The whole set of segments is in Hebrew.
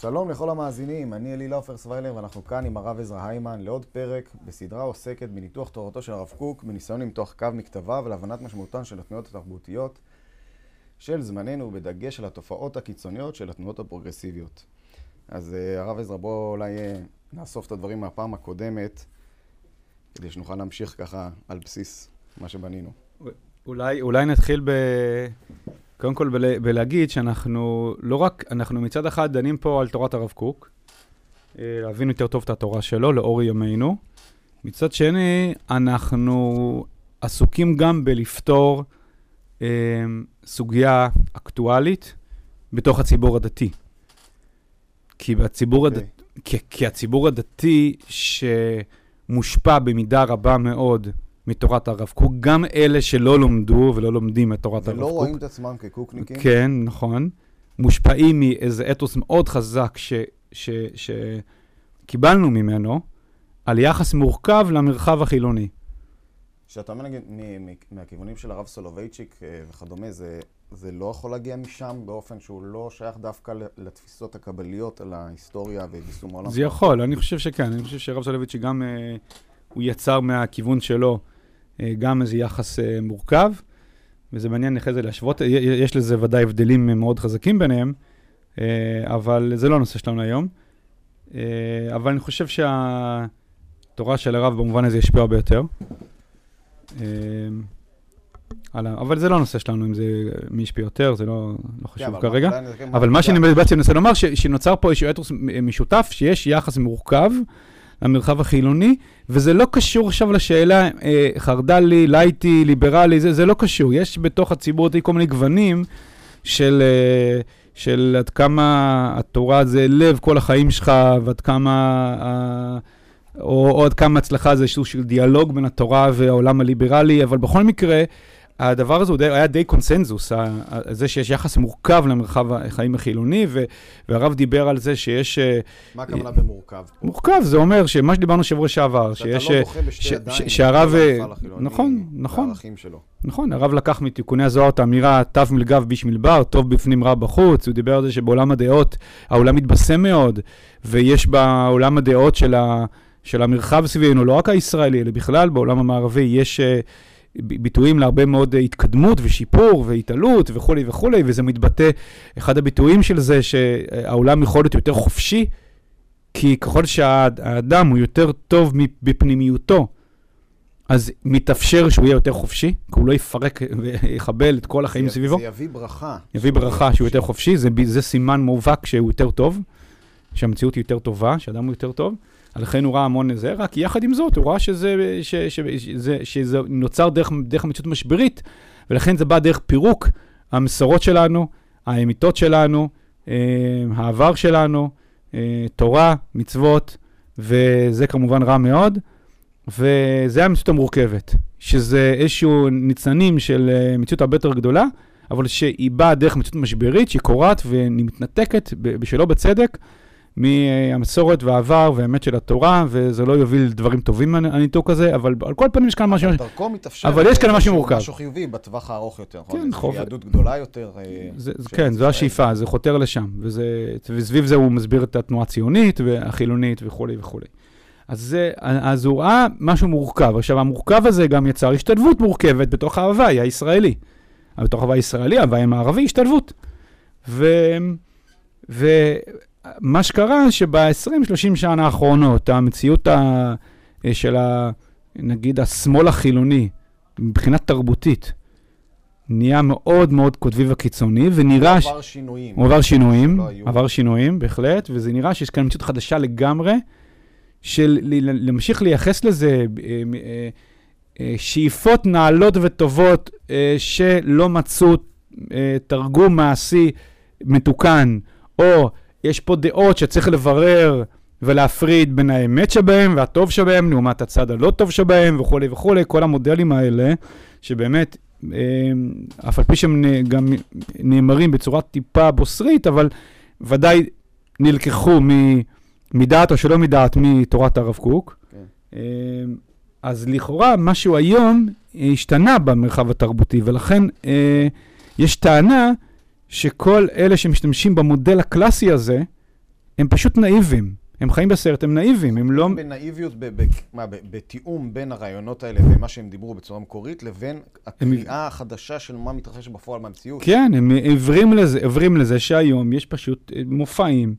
שלום לכל המאזינים, אני אלי לאופר סוויילר ואנחנו כאן עם הרב עזרא היימן לעוד פרק בסדרה עוסקת בניתוח תורתו של הרב קוק, בניסיון למתוח קו מכתביו ולהבנת משמעותן של התנועות התרבותיות של זמננו, בדגש על התופעות הקיצוניות של התנועות הפרוגרסיביות. אז uh, הרב עזרא, בוא אולי uh, נאסוף את הדברים מהפעם הקודמת, כדי שנוכל להמשיך ככה על בסיס מה שבנינו. אולי, אולי נתחיל ב... קודם כל בל, בלהגיד שאנחנו לא רק, אנחנו מצד אחד דנים פה על תורת הרב קוק, אה, להבין יותר טוב את התורה שלו לאור ימינו. מצד שני, אנחנו עסוקים גם בלפתור אה, סוגיה אקטואלית בתוך הציבור הדתי. כי בציבור okay. אוקיי. הדתי, כי, כי הציבור הדתי שמושפע במידה רבה מאוד מתורת הרב קוק, גם אלה שלא לומדו ולא לומדים את תורת הרב קוק. ולא רואים את עצמם כקוקניקים. כן, נכון. מושפעים מאיזה אתוס מאוד חזק שקיבלנו ממנו, על יחס מורכב למרחב החילוני. כשאתה אומר, נגיד, מהכיוונים של הרב סולובייצ'יק אה, וכדומה, זה, זה לא יכול להגיע משם באופן שהוא לא שייך דווקא לתפיסות הקבליות על ההיסטוריה ויישום העולם? זה יכול, אני חושב שכן. אני חושב שהרב סולובייצ'יק גם, אה, הוא יצר מהכיוון שלו גם איזה יחס אה, מורכב, וזה מעניין אחרי זה להשוות, יש לזה ודאי הבדלים מאוד חזקים ביניהם, אה, אבל זה לא הנושא שלנו היום. אבל אני חושב שהתורה של הרב במובן הזה השפיעה ביותר. אבל זה לא הנושא שלנו, אם זה מי השפיע יותר, זה לא, לא חשוב כן, כרגע. אבל מה שאני בעצם מנסה לומר, שנוצר פה איזשהו אתוס משותף, שיש יחס מורכב למרחב החילוני, וזה לא קשור עכשיו לשאלה אה, חרד"לי, לייטי, ליברלי, זה, זה לא קשור. יש בתוך הציבור כל מיני גוונים של, אה, של עד כמה התורה זה לב כל החיים שלך, ועד כמה... אה, או, או עד כמה הצלחה זה איזשהו של דיאלוג בין התורה והעולם הליברלי, אבל בכל מקרה, הדבר הזה היה די קונסנזוס, זה שיש יחס מורכב למרחב החיים החילוני, והרב דיבר על זה שיש... אה, מה הכוונה במורכב? מורכב, זה אומר שמה שדיברנו שבוע שעבר, שיש... שאתה לא בוכה בשתי ידיים, שהרב... נכון, נכון. נכון, הרב לקח מתיקוני הזוהר את האמירה, תו מלגב ביש מלבר, טוב בפנים רע בחוץ, הוא דיבר על זה שבעולם הדעות העולם מתבשם מאוד, ויש בעולם הדעות של, ה, של המרחב סביבנו, לא רק הישראלי, אלא בכלל בעולם המערבי, יש... Uh, ביטויים להרבה מאוד התקדמות ושיפור והתעלות וכולי וכולי, וזה מתבטא, אחד הביטויים של זה שהעולם יכול להיות יותר חופשי, כי ככל שהאדם הוא יותר טוב בפנימיותו, אז מתאפשר שהוא יהיה יותר חופשי, כי הוא לא יפרק ויחבל את כל החיים זה, סביבו. זה יביא ברכה. יביא ברכה שהוא יותר חופשי, זה, זה סימן מובהק שהוא יותר טוב, שהמציאות היא יותר טובה, שהאדם הוא יותר טוב. לכן הוא ראה המון לזה, רק יחד עם זאת, הוא ראה שזה, ש, ש, שזה, שזה נוצר דרך, דרך המציאות המשברית, ולכן זה בא דרך פירוק המסורות שלנו, האמיתות שלנו, אה, העבר שלנו, אה, תורה, מצוות, וזה כמובן רע מאוד. וזה המציאות המורכבת, שזה איזשהו ניצנים של אה, מציאות הרבה יותר גדולה, אבל שהיא באה דרך מציאות משברית, שהיא קורעת ומתנתקת בשלא בצדק. מהמסורת והעבר והאמת של התורה, וזה לא יוביל לדברים טובים הניתוק הזה, אבל על כל פנים יש כאן משהו... דרכו מתאפשר... אבל יש כאן משהו מורכב. משהו חיובי בטווח הארוך יותר, נכון? כן, חוב... יהדות גדולה יותר. אה, כן, זו השאיפה, זה חותר לשם, וסביב זה הוא מסביר את התנועה הציונית והחילונית וכולי וכולי. אז, זה, אז הוא ראה משהו מורכב. עכשיו, המורכב הזה גם יצר השתלבות מורכבת בתוך ההוואי הישראלי. בתוך ההוואי הישראלי, ההוואי המערבי, השתלבות. ו... ו... מה שקרה שב-20-30 שנה האחרונות, המציאות ה, של, ה, נגיד, השמאל החילוני, מבחינה תרבותית, נהיה מאוד מאוד קוטבי וקיצוני, ונראה... הוא עבר שינויים. הוא עבר שינויים, עבר שינויים, בהחלט, וזה נראה שיש כאן מציאות חדשה לגמרי, של להמשיך לייחס לזה אה, אה, אה, שאיפות נעלות וטובות שלא מצאו תרגום מעשי מתוקן, או יש פה דעות שצריך לברר ולהפריד בין האמת שבהם והטוב שבהם לעומת הצד הלא טוב שבהם וכולי וכולי, כל המודלים האלה, שבאמת, אה, אף על פי שהם גם נאמרים בצורה טיפה בוסרית, אבל ודאי נלקחו מדעת או שלא מדעת מתורת הרב קוק. כן. אה, אז לכאורה משהו היום השתנה במרחב התרבותי, ולכן אה, יש טענה שכל אלה שמשתמשים במודל הקלאסי הזה, הם פשוט נאיבים. הם חיים בסרט, הם נאיבים, הם לא... בנאיביות, מה, בתיאום בין הרעיונות האלה ומה שהם דיברו בצורה מקורית, לבין הקריאה החדשה של מה מתרחש בפועל מהמציאות. כן, הם עיוורים לזה, עיוורים לזה שהיום יש פשוט אה, מופעים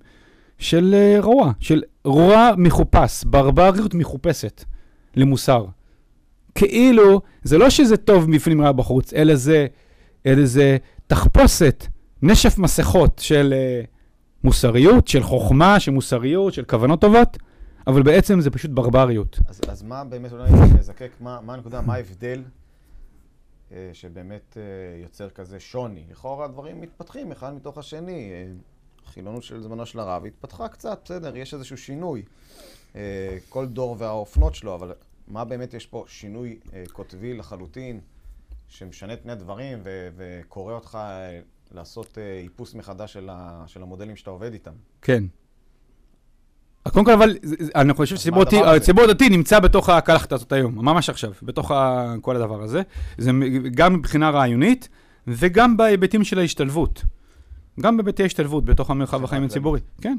של אה, רוע, של רוע מחופש, ברבריות מחופשת למוסר. כאילו, זה לא שזה טוב בפנים רע בחוץ, אלא זה, אלא זה תחפושת, נשף מסכות של uh, מוסריות, של חוכמה, של מוסריות, של כוונות טובות, אבל בעצם זה פשוט ברבריות. אז, אז מה באמת, אולי נזקק, מה, מה הנקודה, מה ההבדל אה, שבאמת אה, יוצר כזה שוני? לכאורה הדברים מתפתחים אחד מתוך השני. אה, החילונות של זמנו של הרב התפתחה קצת, בסדר, יש איזשהו שינוי. אה, כל דור והאופנות שלו, אבל מה באמת יש פה שינוי אה, קוטבי לחלוטין, שמשנה את פני הדברים וקורא אותך אה, לעשות אה, איפוס מחדש של, ה- של המודלים שאתה עובד איתם? כן. קודם כל, אבל זה- זה- אני חושב שציבור דתי- נמצא בתוך הקלחת הזאת היום, ממש עכשיו, בתוך כל הדבר הזה. זה גם מבחינה רעיונית וגם בהיבטים של ההשתלבות. גם בהיבטי ההשתלבות בתוך המרחב החיים. הציבורי. כן.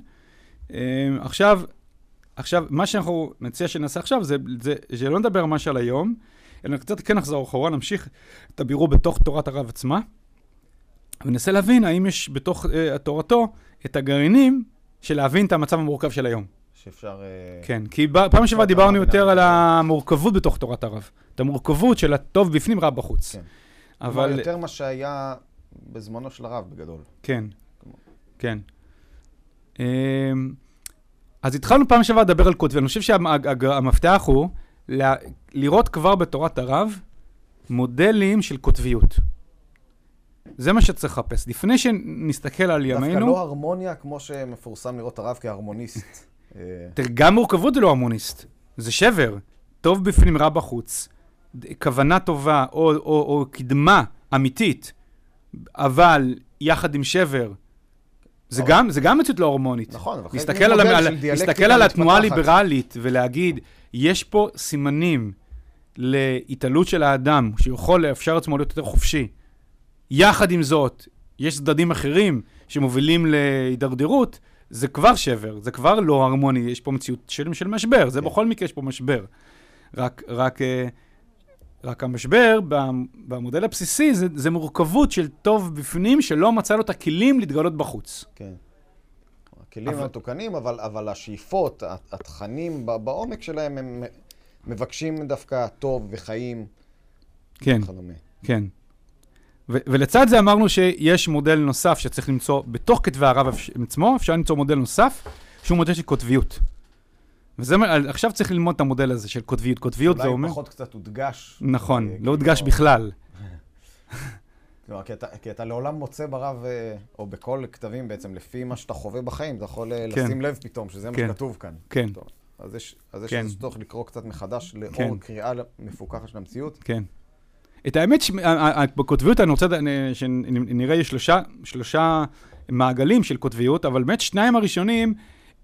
אה, עכשיו, עכשיו, מה שאנחנו נציע שנעשה עכשיו זה, זה שלא נדבר ממש על היום, אלא קצת כן נחזור אחורה, נמשיך את הבירור בתוך תורת הרב עצמה, וננסה להבין האם יש בתוך uh, תורתו את הגרעינים של להבין את המצב המורכב של היום. שאפשר... אה, כן, כי פעם שעברה דיברנו יותר על. המורכבות בתוך תורת הרב. את המורכבות של הטוב בפנים, רע בחוץ. כן. אבל... יותר מה שהיה בזמנו של הרב, בגדול. כן, כן. אמ, אז התחלנו פעם שעברה לדבר על קוטבי, אני חושב שהמפתח הוא לראות כבר בתורת הרב מודלים של קוטביות. זה מה שצריך לחפש. לפני שנסתכל על דווקא ימינו, לא הרמוניה כמו שמפורסם לראות הרב כהרמוניסט. אה, תראה, גם מורכבות זה לא המוניסט, זה שבר. טוב בפנים, רע בחוץ. כוונה טובה או, או, או קדמה אמיתית, אבל יחד עם שבר. זה אבל- גם, זה גם מציאות לא הורמונית. נכון, אבל חלק ממודל על, של דיאלקטיקה להסתכל על התנועה. הליברלית ולהגיד, יש פה סימנים להתעלות של האדם, שיכול לאפשר עצמו להיות יותר חופשי. יחד עם זאת, יש צדדים אחרים שמובילים להידרדרות, זה כבר שבר, זה כבר לא הרמוני, יש פה מציאות של, של משבר, זה כן. בכל מקרה יש פה משבר. רק, רק, אה, רק המשבר במודל הבסיסי זה, זה מורכבות של טוב בפנים שלא מצא לו את הכלים להתגלות בחוץ. כן. הכלים אבל- מתוקנים, אבל, אבל השאיפות, התכנים בעומק שלהם, הם מבקשים דווקא טוב וחיים כן. כן. ו- ולצד זה אמרנו שיש מודל נוסף שצריך למצוא בתוך כתבי הרב עצמו, אפשר למצוא מודל נוסף, שהוא מודל של קוטביות. וזה, עכשיו צריך ללמוד את המודל הזה של קוטביות. קוטביות זה אולי אומר... פחות קצת הודגש. נכון, אה, לא הודגש כאילו, בכלל. כלומר, כי אתה, כי אתה לעולם מוצא ברב, אה, או בכל כתבים בעצם, לפי מה שאתה חווה בחיים, אתה יכול אה, כן. לשים לב פתאום שזה מה כן. שכתוב כאן. כן, טוב, אז יש, אז יש כן. איזה צורך לקרוא קצת מחדש לאור כן. קריאה מפוקחת של המציאות. כן. את האמת, ש- ה- ה- בקוטביות אני רוצה אה, שנראה שלושה, שלושה מעגלים של קוטביות, אבל באמת שניים הראשונים,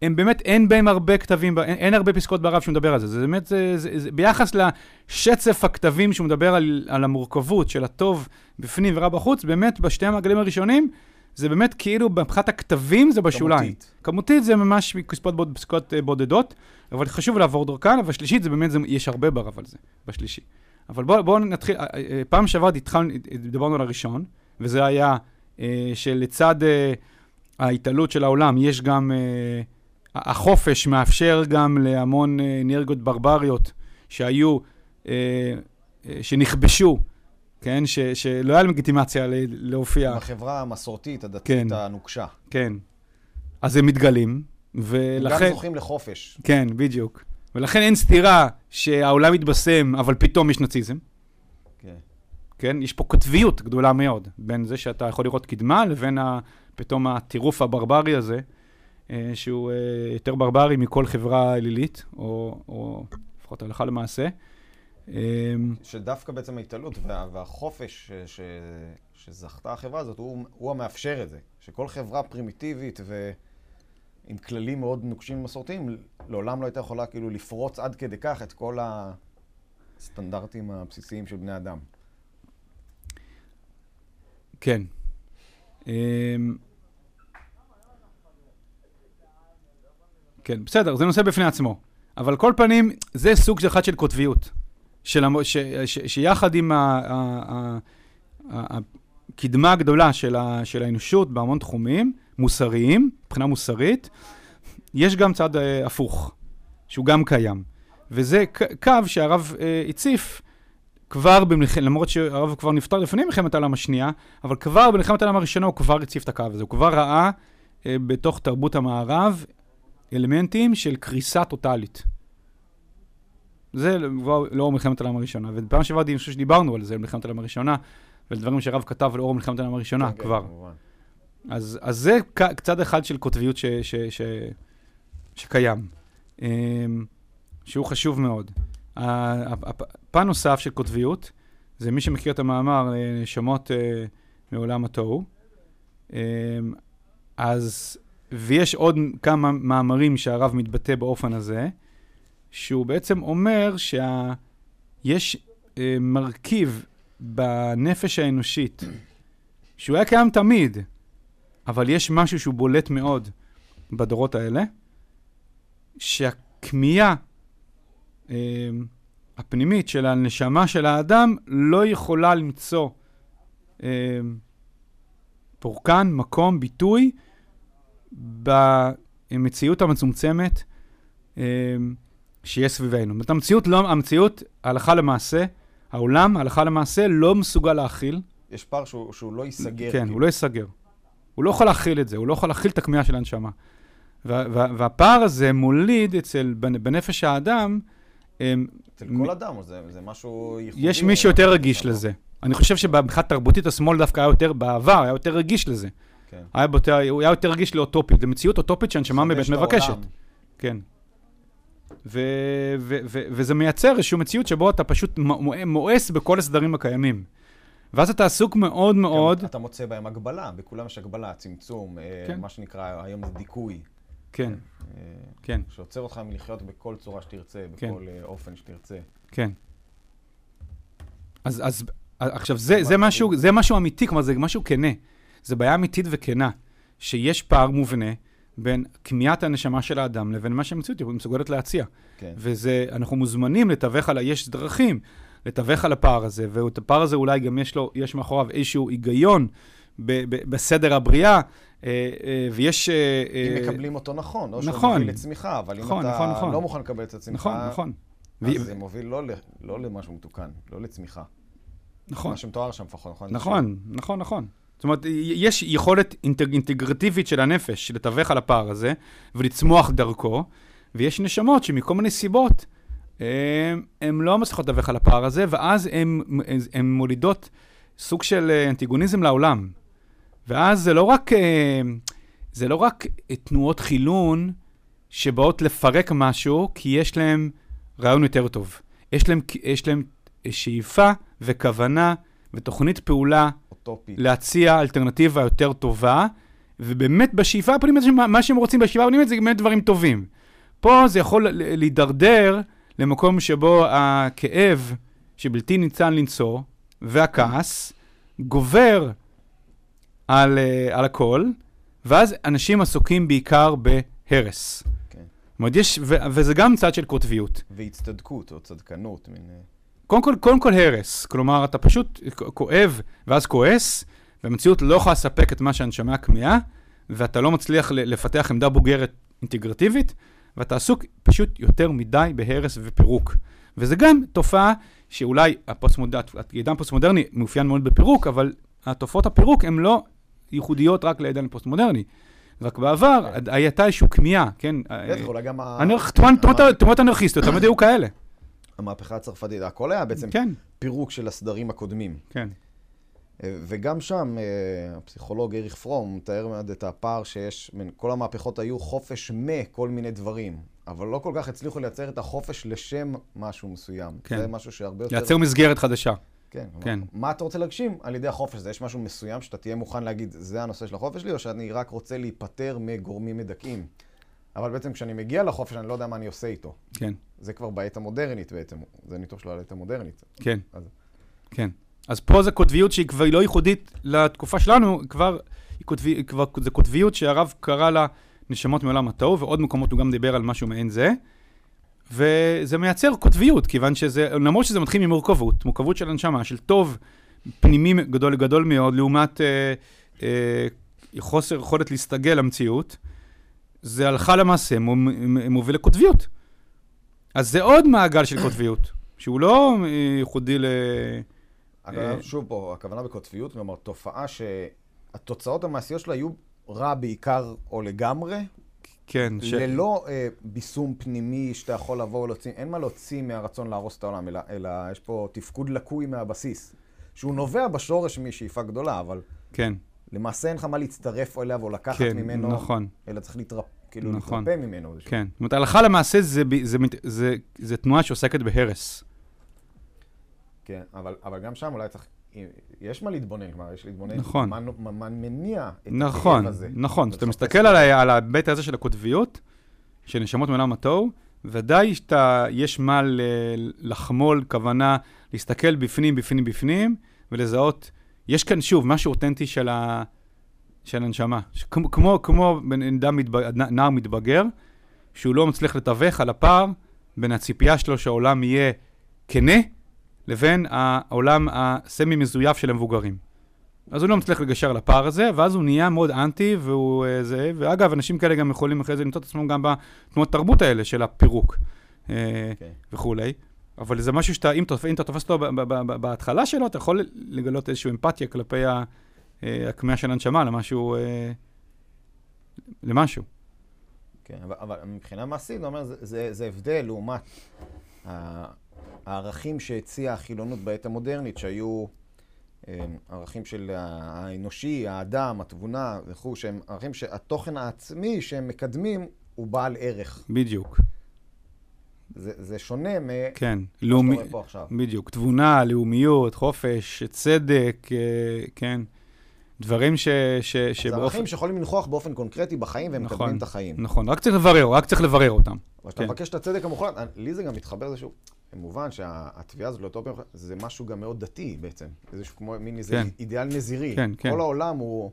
הם באמת, אין בהם הרבה כתבים, אין, אין הרבה פסקאות ברב שמדבר על זה. זה באמת, זה, זה, זה, ביחס לשצף הכתבים שהוא מדבר על, על המורכבות של הטוב בפנים ורע בחוץ, באמת בשתי המעגלים הראשונים, זה באמת כאילו מבחינת הכתבים זה בשוליים. כמותית. כמותית זה ממש פסקאות, בוד, אה, בודדות, אבל חשוב לעבור דרכן, ובשלישית זה באמת, זה, יש הרבה ברב על זה, בשלישי. אבל בואו בוא נתחיל, אה, אה, פעם שעברה התחלנו, דיברנו על הראשון, וזה היה אה, שלצד ההתעלות של העולם, יש גם, החופש מאפשר גם להמון אנרגיות ברבריות שהיו, שנכבשו, כן, ש, שלא היה להם לגיטימציה להופיע. בחברה המסורתית, הדתית, כן. הנוקשה. כן. אז הם מתגלים, הם ולכן... גם זוכים לחופש. כן, בדיוק. ולכן אין סתירה שהעולם מתבשם, אבל פתאום יש נאציזם. כן. כן? יש פה קוטביות גדולה מאוד, בין זה שאתה יכול לראות קדמה, לבין ה... פתאום הטירוף הברברי הזה, אה, שהוא אה, יותר ברברי מכל חברה אלילית, או, או לפחות הלכה למעשה. אה, שדווקא בעצם ההתעלות וה, והחופש ש, ש, שזכתה החברה הזאת, הוא, הוא המאפשר את זה. שכל חברה פרימיטיבית ועם כללים מאוד נוקשים ומסורתיים, לעולם לא הייתה יכולה כאילו לפרוץ עד כדי כך את כל הסטנדרטים הבסיסיים של בני אדם. כן. אה, כן, בסדר, זה נושא בפני עצמו. אבל כל פנים, זה סוג אחד של קוטביות. של, המ- ש, ש, שיחד עם ה, ה, ה, הקדמה הגדולה של, ה, של האנושות בהמון תחומים, מוסריים, מבחינה מוסרית, יש גם צד אה, הפוך, שהוא גם קיים. וזה קו שהרב אה, הציף כבר במלחמת, למרות שהרב כבר נפטר לפני מלחמת העולם השנייה, אבל כבר במלחמת העולם הראשונה הוא כבר הציף את הקו הזה, הוא כבר ראה אה, בתוך תרבות המערב אלמנטים של קריסה טוטאלית. זה כבר לאור מלחמת העולם הראשונה, ובפעם שעברה אני חושב שדיברנו על זה, על מלחמת העולם הראשונה, ועל דברים שהרב כתב לאור מלחמת העולם הראשונה כן, כבר. כמובן. אז, אז זה צד אחד של קוטביות ש, ש, ש, שקיים, אמ, שהוא חשוב מאוד. ה- הפ- פן נוסף של קוטביות, זה מי שמכיר את המאמר אה, נשמות אה, מעולם התוהו. אמ, אז, ויש עוד כמה מאמרים שהרב מתבטא באופן הזה, שהוא בעצם אומר שיש אה, מרכיב בנפש האנושית, שהוא היה קיים תמיד, אבל יש משהו שהוא בולט מאוד בדורות האלה, שהכמיהה אה, הפנימית של הנשמה של האדם לא יכולה למצוא אה, פורקן, מקום, ביטוי, במציאות המצומצמת אה, שיש סביבנו. זאת אומרת, המציאות, לא, המציאות, הלכה למעשה, העולם, הלכה למעשה, לא מסוגל להכיל. יש פער שהוא, שהוא לא ייסגר. כן, כאילו. הוא לא ייסגר. הוא לא יכול להכיל את זה, הוא לא יכול להכיל את הכמיהה של הנשמה. וה, וה, והפער הזה מוליד אצל, בנ- בנפש האדם, אמ, אצל מ- כל אדם, זה, זה משהו ייחודי. יש מי שיותר רגיש כזה. לזה. אני חושב שמבחינה תרבותית השמאל דווקא היה יותר, בעבר, היה יותר רגיש לזה. כן. היה, יותר, הוא היה יותר רגיש לאוטופית, למציאות אוטופית שהנשמה באמת. מבקשת. כן. ו- ו- ו- וזה מייצר איזושהי מציאות שבו אתה פשוט מואס בכל הסדרים הקיימים. ואז אתה עסוק מאוד מאוד, אתה מוצא בהם הגבלה, בכולם יש הגבלה, צמצום, אה, כן. מה שנקרא היום זה דיכוי. כן, אה, כן, שעוצר אותך מלחיות בכל צורה שתרצה, כן. בכל אה, אופן שתרצה. כן. אז, אז עכשיו, זה, זה, משהו, זה משהו אמיתי, כלומר, זה משהו כנה. זה בעיה אמיתית וכנה, שיש פער מובנה בין כמיהת הנשמה של האדם לבין מה שהמציאות מסוגלת להציע. כן. וזה, אנחנו מוזמנים לתווך על, ה- יש דרכים לתווך על הפער הזה, ואת הפער הזה אולי גם יש לו, יש מאחוריו איזשהו היגיון ב, ב, בסדר הבריאה, אה, אה, ויש... אה, אם מקבלים אותו נכון, לא שהוא נכון. מוביל לצמיחה, אבל אם נכון, אתה נכון, נכון. לא מוכן לקבל את הצמיחה, נכון, נכון. אז ו- זה מוביל לא לא למשהו מתוקן, לא לצמיחה. נכון. מה שמתואר שם לפחות, נכון? נכון, נכון, נכון. זאת אומרת, יש יכולת אינטג, אינטגרטיבית של הנפש לתווך על הפער הזה ולצמוח דרכו, ויש נשמות שמכל מיני סיבות הן לא מצליחות לתווך על הפער הזה, ואז הן מולידות סוג של אה, אנטיגוניזם לעולם. ואז זה לא רק, אה, זה לא רק אה, תנועות חילון שבאות לפרק משהו, כי יש להן רעיון יותר טוב. יש להן, יש להן שאיפה וכוונה ותוכנית פעולה אוטופי. להציע אלטרנטיבה יותר טובה, ובאמת בשאיפה הפנימית, מה- שהם רוצים בשאיפה הפנימית זה באמת דברים טובים. פה זה יכול להידרדר למקום שבו הכאב שבלתי ניתן לנשוא, והכעס, גובר על, אה, על הכל, ואז אנשים עסוקים בעיקר בהרס. כן. זאת אומרת, יש, ו- וזה גם צד של קוטביות. והצטדקות או צדקנות, מין... אה, קודם כל, קודם כל הרס. כלומר, אתה פשוט כואב ואז כועס, והמציאות לא יכולה לספק את מה שהנשמה כמהה, ואתה לא מצליח לפתח עמדה בוגרת אינטגרטיבית, ואתה עסוק פשוט יותר מדי בהרס ופירוק. וזה גם תופעה שאולי הפוסט-מודרני, העידן הפוסט-מודרני מאופיין מאוד בפירוק, אבל התופעות הפירוק הן לא ייחודיות רק לעידן הפוסט-מודרני. רק בעבר כן. הייתה איזושהי כמיהה, כן? בטח, אולי גם ה- תנועות אנרכיסטיות, תמיד היו כאלה. המהפכה הצרפתית, הכל היה בעצם כן, פירוק של הסדרים הקודמים. כן. אה, וגם שם, אה, הפסיכולוג אריך פרום מתאר מאוד את הפער שיש, בין כל המהפכות היו חופש מכל מיני דברים, אבל לא כל כך הצליחו לייצר את החופש לשם משהו מסוים. כן. זה משהו שהרבה יותר... לייצר מסגרת חדשה. כן. כן. מה אתה רוצה להגשים? על ידי החופש הזה. יש משהו מסוים שאתה תהיה מוכן להגיד, זה הנושא של החופש שלי, או שאני רק רוצה להיפטר מגורמים מדכאים. אבל בעצם כשאני מגיע לחופש, אני לא יודע מה אני עושה איתו. כן, זה כבר בעת המודרנית בעצם. זה ניתוח של העת המודרנית. כן, אז- כן. אז פה זה קוטביות שהיא כבר לא ייחודית לתקופה שלנו, כבר, קוטבי, כבר, זה קוטביות שהרב קרא לה נשמות מעולם התוהו, ועוד מקומות הוא גם דיבר על משהו מעין זה. וזה מייצר קוטביות, כיוון שזה, למרות שזה מתחיל ממורכבות, מורכבות של הנשמה, של טוב פנימי גדול גדול מאוד, לעומת אה, אה, חוסר יכולת להסתגל למציאות, זה הלכה למעשה מוביל לקוטביות. אז זה עוד מעגל של קוטביות, שהוא לא אה, ייחודי ל... אה, שוב פה, הכוונה בקוטביות, כלומר, תופעה שהתוצאות המעשיות שלה יהיו רע בעיקר או לגמרי, כן. ש... ללא אה, ביסום פנימי שאתה יכול לבוא ולהוציא, אין מה להוציא מהרצון להרוס את העולם, אלא, אלא יש פה תפקוד לקוי מהבסיס, שהוא נובע בשורש משאיפה גדולה, אבל... כן. למעשה אין לך מה להצטרף אליו או לקחת כן, ממנו, נכון. אלא צריך להתרפ... כאילו נכון. להתרפא ממנו. כן. זאת אומרת, הלכה למעשה זה, זה, זה, זה, זה תנועה שעוסקת בהרס. כן, אבל, אבל גם שם אולי צריך יש מה להתבונן, כלומר, יש להתבונן, נכון. מה, מה, מה מניע את נכון, הכאב הזה. נכון, כשאתה מסתכל על, על ההיבט הזה של הקוטביות, של נשמות מעולם התוהו, ודאי שאתה, יש מה ל, לחמול, כוונה להסתכל בפנים, בפנים, בפנים, ולזהות, יש כאן שוב משהו אותנטי של, ה, של הנשמה. כמו, כמו, כמו אדם מתבג, נער מתבגר, שהוא לא מצליח לתווך על הפער בין הציפייה שלו שהעולם יהיה כנה, לבין העולם הסמי-מזויף של המבוגרים. אז הוא לא מצליח לגשר על הפער הזה, ואז הוא נהיה מאוד אנטי, והוא uh, זה, ואגב, אנשים כאלה גם יכולים אחרי זה למצוא את עצמם גם בתנועות תרבות האלה של הפירוק uh, אה, okay. אוקיי. וכולי. אבל זה משהו שאתה, אם, אם אתה תופס אותו בהתחלה שלו, אתה יכול לגלות איזושהי אמפתיה כלפי אה, הקמיעה של הנשמה למשהו, למשהו. כן, אבל, אבל מבחינה מעשית, זה אומר, זה, זה, זה הבדל לעומת הערכים שהציעה החילונות בעת המודרנית, שהיו אה, ערכים של האנושי, האדם, התבונה וכו', שהם ערכים שהתוכן העצמי שהם מקדמים הוא בעל ערך. בדיוק. זה, זה שונה ממה כן, לאומי, שקורה פה עכשיו. בדיוק. תבונה, לאומיות, חופש, צדק, אה, כן. דברים ש... ש, ש זה ערכים שיכולים לנכוח באופן קונקרטי בחיים והם נכון, מקדמים את החיים. נכון, רק צריך לברר, רק צריך לברר אותם. אבל כשאתה כן. מבקש את הצדק המוחלט, לי זה גם מתחבר לזה כמובן שהתביעה הזאת לאוטופיה זה משהו גם מאוד דתי בעצם. איזשהו כמו מין איזה כן. אידיאל נזירי. כן, כן. כל העולם הוא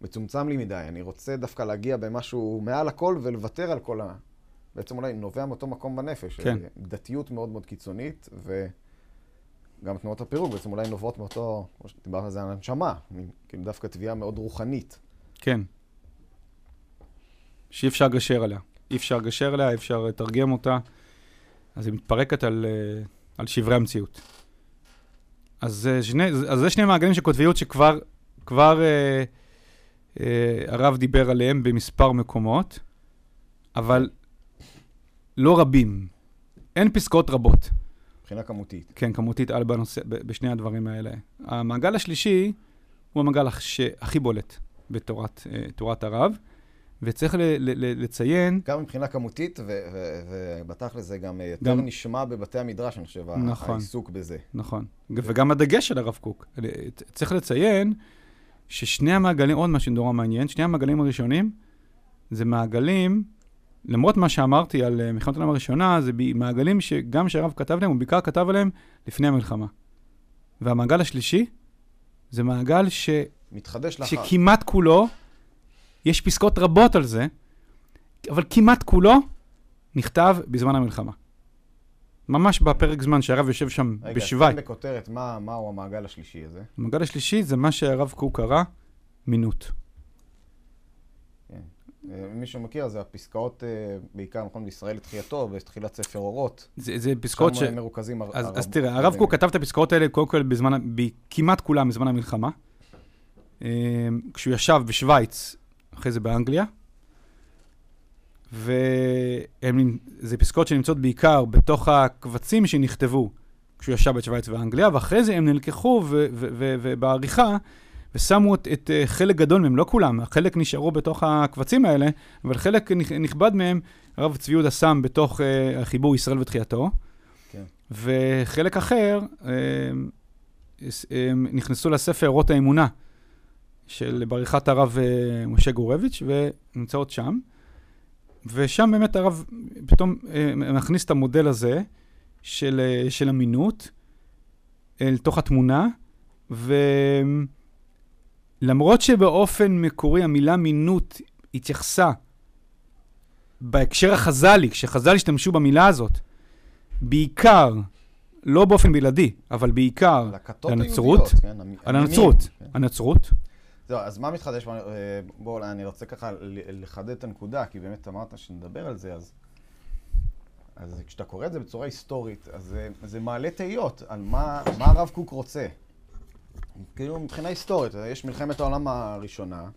מצומצם לי מדי. אני רוצה דווקא להגיע במשהו מעל הכל ולוותר על כל ה... בעצם אולי נובע מאותו מקום בנפש. כן. דתיות מאוד מאוד קיצונית, וגם תנועות הפירוק בעצם אולי נובעות מאותו, כמו שדיברנו על זה, על הנשמה. כאילו דווקא תביעה מאוד רוחנית. כן. שאי אפשר לגשר עליה. אי אפשר לגשר עליה, אי אפשר לתרגם אותה. אז היא מתפרקת על, אה, על שברי המציאות. אז, אה, שני, אז זה שני מעגלים של קוטביות שכבר כבר, אה, אה, הרב דיבר עליהם במספר מקומות, אבל לא רבים. אין פסקאות רבות. מבחינה כמותית. כן, כמותית על בנושא, בשני הדברים האלה. המעגל השלישי הוא המעגל שהכי בולט בתורת הרב. וצריך ל- ל- לציין... גם מבחינה כמותית, ובתכל'ס זה גם יותר גם... נשמע בבתי המדרש, אני חושב, נכון, העיסוק בזה. נכון, וגם הדגש של הרב קוק. צריך לציין ששני המעגלים, עוד משהו נורא מעניין, שני המעגלים הראשונים, זה מעגלים, למרות מה שאמרתי על אה, מלחמת העולם הראשונה, זה מעגלים שגם שהרב כתב להם, הוא בעיקר כתב עליהם לפני המלחמה. והמעגל השלישי, זה מעגל ש... מתחדש לאחר. שכמעט כולו יש פסקאות רבות על זה, אבל כמעט כולו נכתב בזמן המלחמה. ממש בפרק זמן שהרב יושב שם רגע, בשוויץ. רגע, בכותרת, מה, מהו המעגל השלישי הזה? המעגל השלישי זה מה שהרב קוק קרא מינות. כן. אה, מי שמכיר, זה הפסקאות, אה, בעיקר, נכון, בישראל לתחייתו, בתחילת ספר אורות. זה, זה פסקאות ש... שם מרוכזים... אז, הרב... אז תראה, הרב קוק כתב את הפסקאות האלה, קודם כל, בזמן, כמעט כולם בזמן המלחמה. אה, כשהוא ישב בשוויץ אחרי זה באנגליה. וזה פסקאות שנמצאות בעיקר בתוך הקבצים שנכתבו כשהוא ישב בשוויץ ואנגליה, ואחרי זה הם נלקחו ובעריכה, ושמו את, את אה, חלק גדול מהם, לא כולם, חלק נשארו בתוך הקבצים האלה, אבל חלק נכבד מהם, הרב צבי יהודה שם בתוך uh, החיבור ישראל ותחייתו, כן. וחלק אחר uh, uh, נכנסו לספר אורות האמונה, של בעריכת הרב אה, משה גורביץ', ונמצאות שם. ושם באמת הרב פתאום אה, מכניס את המודל הזה של, אה, של אמינות אל תוך התמונה, ולמרות שבאופן מקורי המילה מינות התייחסה בהקשר החז"לי, כשחז"ל השתמשו במילה הזאת, בעיקר, לא באופן בלעדי, אבל בעיקר לנצרות, כן, על הנצרות, כן. הנצרות, זהו, אז מה מתחדש? אה, בואו, אני רוצה ככה לחדד את הנקודה, כי באמת אמרת שנדבר על זה, אז... אז כשאתה קורא את זה בצורה היסטורית, אז זה, זה מעלה תהיות על מה, מה הרב קוק רוצה. כאילו, מבחינה היסטורית, יש מלחמת העולם הראשונה,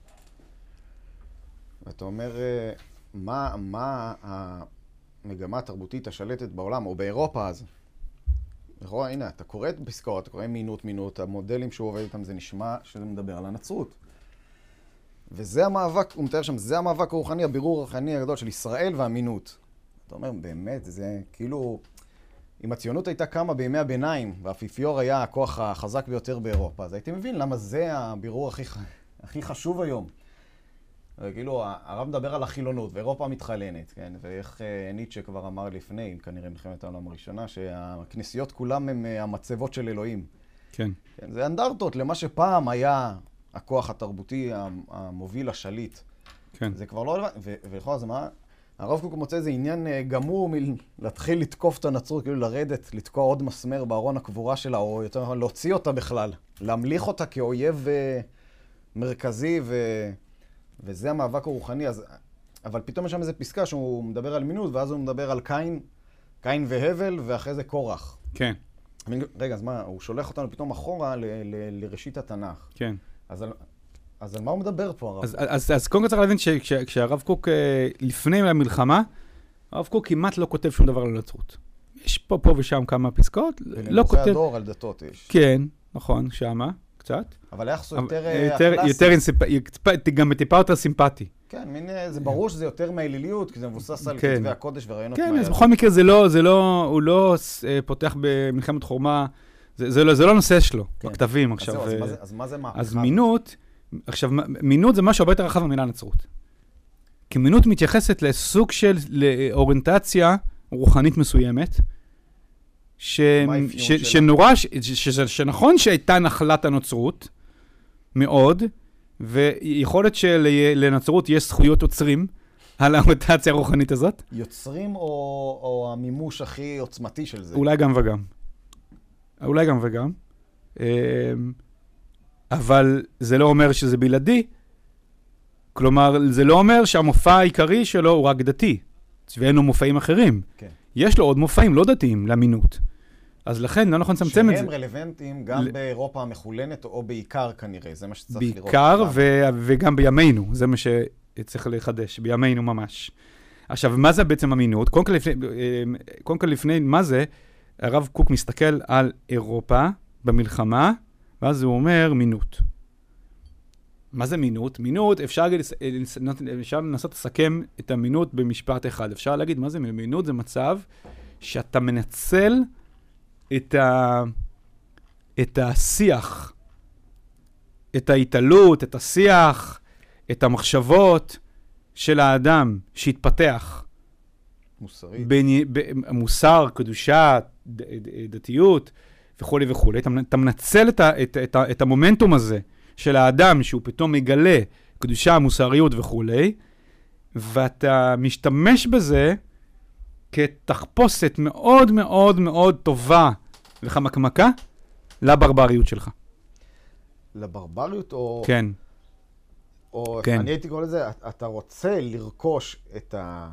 ואתה אומר, אה, מה, מה המגמה התרבותית השלטת בעולם, או באירופה אז? לכאורה, הנה, אתה קורא את פסקאות, אתה קורא מינות מינות, המודלים שהוא עובד איתם, זה נשמע שזה מדבר על הנצרות. וזה המאבק, הוא מתאר שם, זה המאבק הרוחני, הבירור הרוחני הגדול של ישראל והמינות. אתה אומר, באמת, זה כאילו... אם הציונות הייתה קמה בימי הביניים, והאפיפיור היה הכוח החזק ביותר באירופה, אז הייתי מבין למה זה הבירור הכי, הכי חשוב היום. כאילו, הרב מדבר על החילונות, ואירופה מתחלנת, כן? ואיך אה, ניטשה כבר אמר לפני, כנראה מלחמת העולם הראשונה, שהכנסיות כולם הם אה, המצבות של אלוהים. כן. כן, זה אנדרטות למה שפעם היה הכוח התרבותי המ- המוביל, השליט. כן. זה כבר לא... ו- ולכאורה זה מה... הרב קוק מוצא איזה עניין אה, גמור מלהתחיל לתקוף את הנצרות, כאילו לרדת, לתקוע עוד מסמר בארון הקבורה שלה, או יותר נכון, להוציא אותה בכלל. להמליך אותה כאויב אה, מרכזי, ו... וזה המאבק הרוחני. אז... אבל פתאום יש שם איזו פסקה שהוא מדבר על מינות, ואז הוא מדבר על קין, קין והבל, ואחרי זה קורח. כן, רגע, אז מה, הוא שולח אותנו פתאום אחורה ל- ל- לראשית התנ"ך. כן. אז על, אז על מה הוא מדבר פה, הרב? אז, אז, אז קודם כל צריך להבין שכשהרב קוק, אה, לפני המלחמה, הרב קוק כמעט לא כותב שום דבר על הנצרות. יש פה, פה ושם כמה פסקאות, לא כותב... הדור על דתות יש. כן, נכון, שמה, קצת. אבל היחס הוא יותר אה, יותר. יותר. גם טיפה יותר סימפטי. כן, מין, אה, זה ברור שזה יותר מהאליליות, כי זה מבוסס על כן. כתבי הקודש ורעיונות כן, אז. בכל מקרה זה לא, זה לא, הוא לא פותח במלחמת חורמה, זה, זה, לא, זה לא הנושא שלו, כן. בכתבים אז עכשיו. זהו, אז אה, מה זה- אז מה זה מהפכה? אז מינות, עכשיו, מינות זה משהו הרבה יותר רחב מהמילה נצרות. כי מינות מתייחסת לסוג של אוריינטציה רוחנית מסוימת, ש... ש... שלה? שנורא, ש... ש... ש... שנכון שהייתה נחלת הנוצרות, מאוד, ויכול להיות שלנצרות יש זכויות עוצרים על האוריינטציה הרוחנית הזאת, יוצרים או, או המימוש הכי עוצמתי של זה? אולי גם וגם. אולי גם וגם. אמ, אבל זה לא אומר שזה בלעדי. כלומר, זה לא אומר שהמופע העיקרי שלו הוא רק דתי, ואין לו מופעים אחרים. כן. יש לו עוד מופעים לא דתיים לאמינות. אז לכן לא נכון לצמצם את זה. שהם רלוונטיים גם ל- באירופה המחולנת, או בעיקר כנראה, זה מה שצריך לראות. בעיקר? ו- וגם בימינו, זה מה שצריך לחדש, בימינו ממש. עכשיו, מה זה בעצם אמינות? קודם כל, לפני, אה, קודם כל לפני מה זה, הרב קוק מסתכל על אירופה במלחמה, ואז הוא אומר מינות. מה זה מינות? מינות, אפשר, לנסות לסכם את המינות במשפט אחד. אפשר להגיד, מה זה מינות? זה מצב שאתה מנצל את, ה, את השיח, את ההתעלות, את השיח, את המחשבות של האדם שהתפתח. מוסרית. בין, ב, מוסר, קדושה, דתיות וכולי וכולי. אתה, אתה מנצל את, ה, את, את, את המומנטום הזה של האדם שהוא פתאום מגלה קדושה, מוסריות וכולי, ואתה משתמש בזה כתחפושת מאוד מאוד מאוד טובה וחמקמקה לברבריות שלך. לברבריות, או... כן, או כן. אני הייתי קורא לזה, אתה רוצה לרכוש את, ה,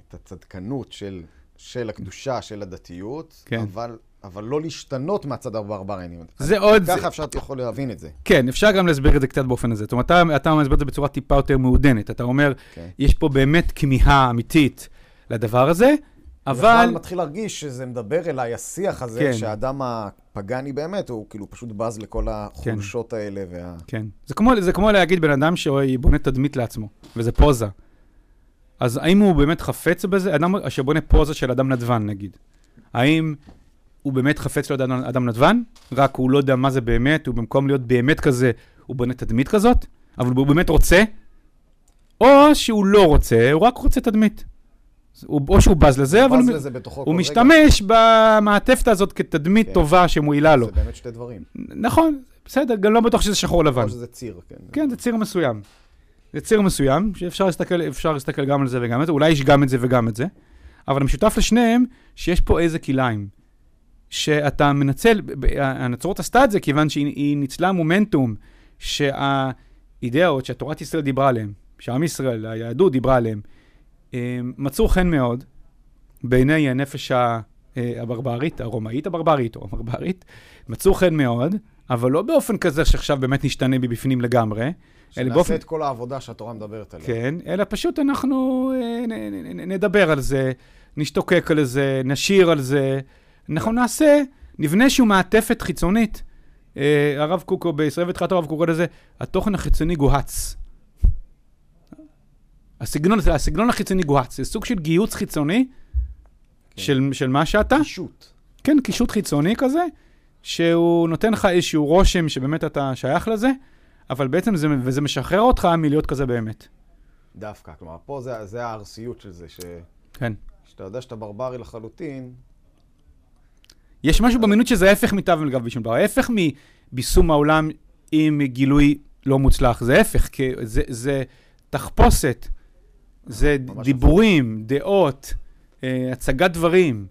את הצדקנות של, של הקדושה, של הדתיות, כן. אבל, אבל לא להשתנות מהצד הברברי. אני- זה עוד... זה- ככה אפשר יכול להבין את זה. כן, אפשר גם להסביר את זה קצת באופן הזה. זאת אומרת, אתה, אתה מסביר את זה בצורה טיפה יותר מעודנת. אתה אומר, כן. יש פה באמת כמיהה אמיתית לדבר הזה, אבל... בכלל מתחיל להרגיש שזה מדבר אליי, השיח הזה, כן. שהאדם הפגני באמת, הוא כאילו פשוט בז לכל החולשות האלה וה... כן. זה כמו, זה כמו להגיד בן אדם שבונה תדמית לעצמו, וזה פוזה. אז האם הוא באמת חפץ בזה? אדם שבונה פוזה של אדם נדבן, נגיד. האם הוא באמת חפץ להיות אדם, אדם נדבן? רק הוא לא יודע מה זה באמת, הוא במקום להיות באמת כזה, הוא בונה תדמית כזאת? אבל הוא באמת רוצה? או שהוא לא רוצה, הוא רק רוצה תדמית. הוא, או שהוא בז לזה, אבל בז הוא, לזה בתוכו הוא כל רגע. משתמש במעטפת הזאת כתדמית כן. טובה שמועילה לו. זה באמת שתי דברים. נכון, בסדר, גם לא בטוח שזה שחור לבן. או שזה ציר, כן. כן, זה ציר מסוים. זה ציר מסוים, שאפשר להסתכל, להסתכל גם על זה וגם על זה, אולי יש גם את זה וגם את זה, אבל המשותף לשניהם, שיש פה איזה כלאיים. שאתה מנצל, הנצרות עשתה את זה כיוון שהיא ניצלה מומנטום שהאידאות שתורת ישראל דיברה עליהן, שעם ישראל, היהדות דיברה עליהן, אה, מצאו חן מאוד בעיני הנפש אה, הברברית, הרומאית הברברית או הברברית, מצאו חן מאוד, אבל לא באופן כזה שעכשיו באמת נשתנה מבפנים לגמרי. שנעשה באופן... את כל העבודה שהתורה מדברת עליה. כן, אלא פשוט אנחנו אה, נדבר על זה, נשתוקק על זה, נשיר על זה. אנחנו נעשה, נבנה איזושהי מעטפת חיצונית. אה, הרב קוקו, בישראל ותחילת הרב קוקו לזה, התוכן החיצוני גוהץ. הסגנון, הסגנון החיצוני גוהץ, זה סוג של גיוץ חיצוני כן. של, של מה שאתה. קישוט. כן, קישוט חיצוני כזה, שהוא נותן לך איזשהו רושם שבאמת אתה שייך לזה, אבל בעצם זה, וזה משחרר אותך מלהיות כזה באמת. דווקא, כלומר, פה זה, זה הארסיות של זה, ש... כן. שאתה יודע שאתה ברברי לחלוטין, יש משהו באמינות שזה ההפך מתו ולגב בשום דבר. ההפך מביסום העולם עם גילוי לא מוצלח. זה ההפך, כי זה, זה תחפושת, זה דיבורים. דעות, אה, הצגת דברים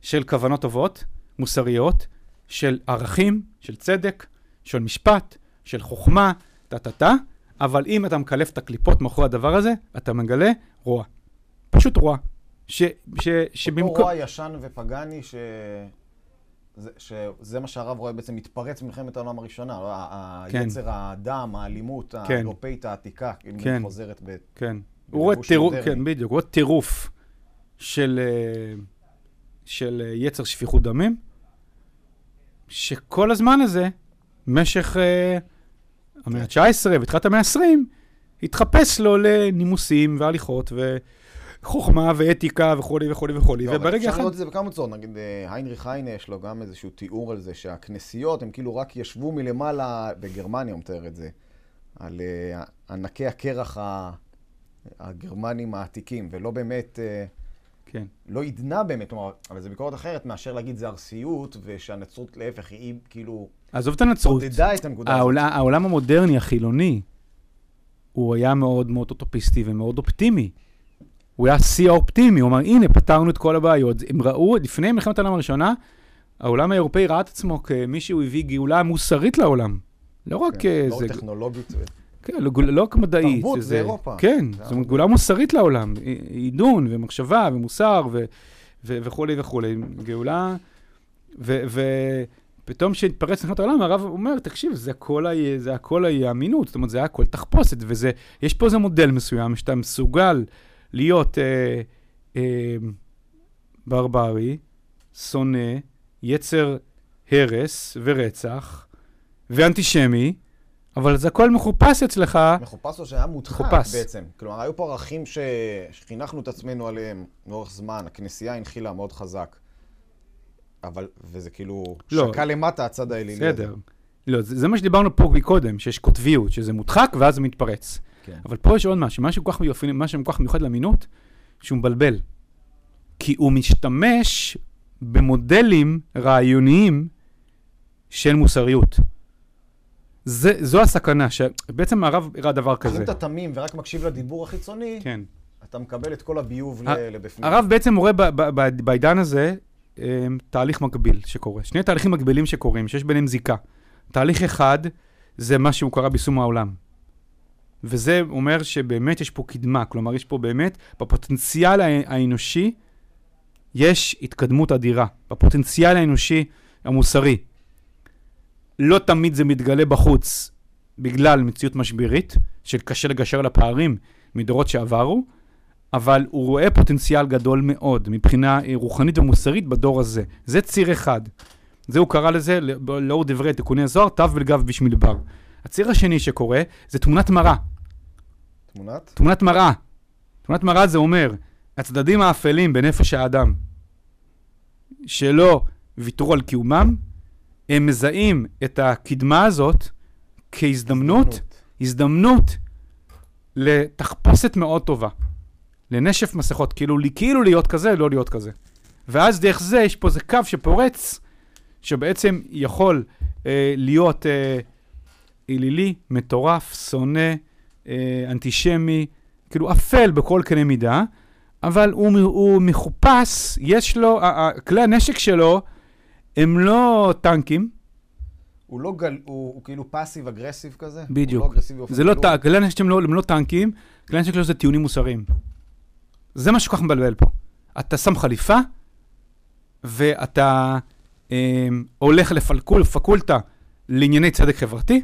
של כוונות טובות, מוסריות, של ערכים, של צדק, של משפט, של חוכמה, טה-טה-טה, אבל אם אתה מקלף את הקליפות מאחורי הדבר הזה, אתה מגלה רוע. פשוט רוע. ש, ש, שבמקום... אותו רוע ישן ופגאני ש... זה, שזה מה שהרב רואה בעצם מתפרץ במלחמת העולם הראשונה. לא? כן. היצר הדם, האלימות כן. האירופאית העתיקה, כן. חוזרת ב... כן. הוא רואה טירוף, כן, בדיוק, הוא רואה טירוף של, אה, של יצר שפיכות דמים, שכל הזמן הזה, במשך uh, המאה ה-19 ותחילת המאה ה-20, התחפש לו לנימוסים והליכות ו... חוכמה ואתיקה וכולי וכולי וכולי, לא, וברגע אחד... אפשר לראות את זה בכמה צורות, נגיד אה, היינריך היינה יש לו גם איזשהו תיאור על זה, שהכנסיות הם כאילו רק ישבו מלמעלה, בגרמניה הוא מתאר את זה, על uh, ענקי הקרח הגרמנים העתיקים, ולא באמת... Uh, כן. לא עידנה באמת, כלומר, אבל זו ביקורת אחרת מאשר להגיד זה ארסיות, ושהנצרות להפך היא כאילו... עזוב את הנצרות. עודדה את הנקודה העול, הזאת. העולם המודרני, החילוני, הוא היה מאוד מאוד אוטופיסטי ומאוד אופטימי. הוא היה שיא האופטימי, הוא אמר, הנה, פתרנו את כל הבעיות. הם ראו, לפני מלחמת העולם הראשונה, העולם האירופאי ראה את עצמו כמי שהוא הביא גאולה מוסרית לעולם. לא רק... כן, לא זה... טכנולוגית. כן, לא, לא רק מדעית. תרבות זה אירופה. כן, זאת אומרת, גאולה מוסרית לעולם. עידון ומחשבה ומוסר ו, ו, וכולי וכולי. גאולה, ופתאום כשהתפרץ מלחמת העולם, הרב אומר, תקשיב, זה הכל, זה הכל האמינות, זאת אומרת, זה הכל תחפושת, ויש פה איזה מודל מסוים שאתה מסוגל להיות אה, אה, ברברי, שונא, יצר הרס ורצח ואנטישמי, אבל זה הכל מחופש אצלך. מחופש או שהיה מודחק. בעצם. כלומר, היו פה ערכים ש... שחינכנו את עצמנו עליהם לאורך זמן, הכנסייה הנחילה מאוד חזק. אבל, וזה כאילו לא, שקע למטה הצד האלילי. בסדר. לא, זה, זה מה שדיברנו פה מקודם, שיש קוטביות, שזה מודחק ואז זה מתפרץ. כן. אבל פה יש עוד משהו, משהו כל כך מיוחד, משהו כל כך מיוחד לאמינות, שהוא מבלבל. כי הוא משתמש במודלים רעיוניים של מוסריות. זה, זו הסכנה, שבעצם הרב הראה דבר כזה. אם אתה תמים ורק מקשיב לדיבור החיצוני, כן. אתה מקבל את כל הביוב לבפנים. הרב בעצם רואה בעידן הזה אמ, תהליך מקביל שקורה. שני תהליכים מקבילים שקורים, שיש ביניהם זיקה. תהליך אחד זה מה שהוא קרה ביישום העולם. וזה אומר שבאמת יש פה קדמה, כלומר, יש פה באמת, בפוטנציאל האנושי, יש התקדמות אדירה. בפוטנציאל האנושי המוסרי. לא תמיד זה מתגלה בחוץ בגלל מציאות משברית, שקשה לגשר על הפערים מדורות שעברו, אבל הוא רואה פוטנציאל גדול מאוד מבחינה רוחנית ומוסרית בדור הזה. זה ציר אחד. זה הוא קרא לזה, לאור דברי תיקוני הזוהר, תו ולגב ביש מדבר. הציר השני שקורה זה תמונת מראה. תמונת? תמונת מראה. תמונת מראה זה אומר, הצדדים האפלים בנפש האדם, שלא ויתרו על קיומם, הם מזהים את הקדמה הזאת כהזדמנות, הזדמנות לתחפושת מאוד טובה, לנשף מסכות, כאילו, כאילו להיות כזה, לא להיות כזה. ואז דרך זה יש פה איזה קו שפורץ, שבעצם יכול אה, להיות אה, אלילי, מטורף, שונא, אה, אנטישמי, כאילו אפל בכל קנה מידה, אבל הוא, הוא מחופש, יש לו, כלי הנשק שלו הם לא טנקים. הוא לא גל, הוא, הוא כאילו פאסיב אגרסיב כזה? בדיוק. הוא לא אגרסיבי זה לא, טנק, כלי הנשק הם לא, הם לא טנקים, כלי הנשק שלו זה טיעונים מוסריים. זה מה שכל כך מבלבל פה. אתה שם חליפה, ואתה אה, הולך לפקול, לפקולטה לענייני צדק חברתי,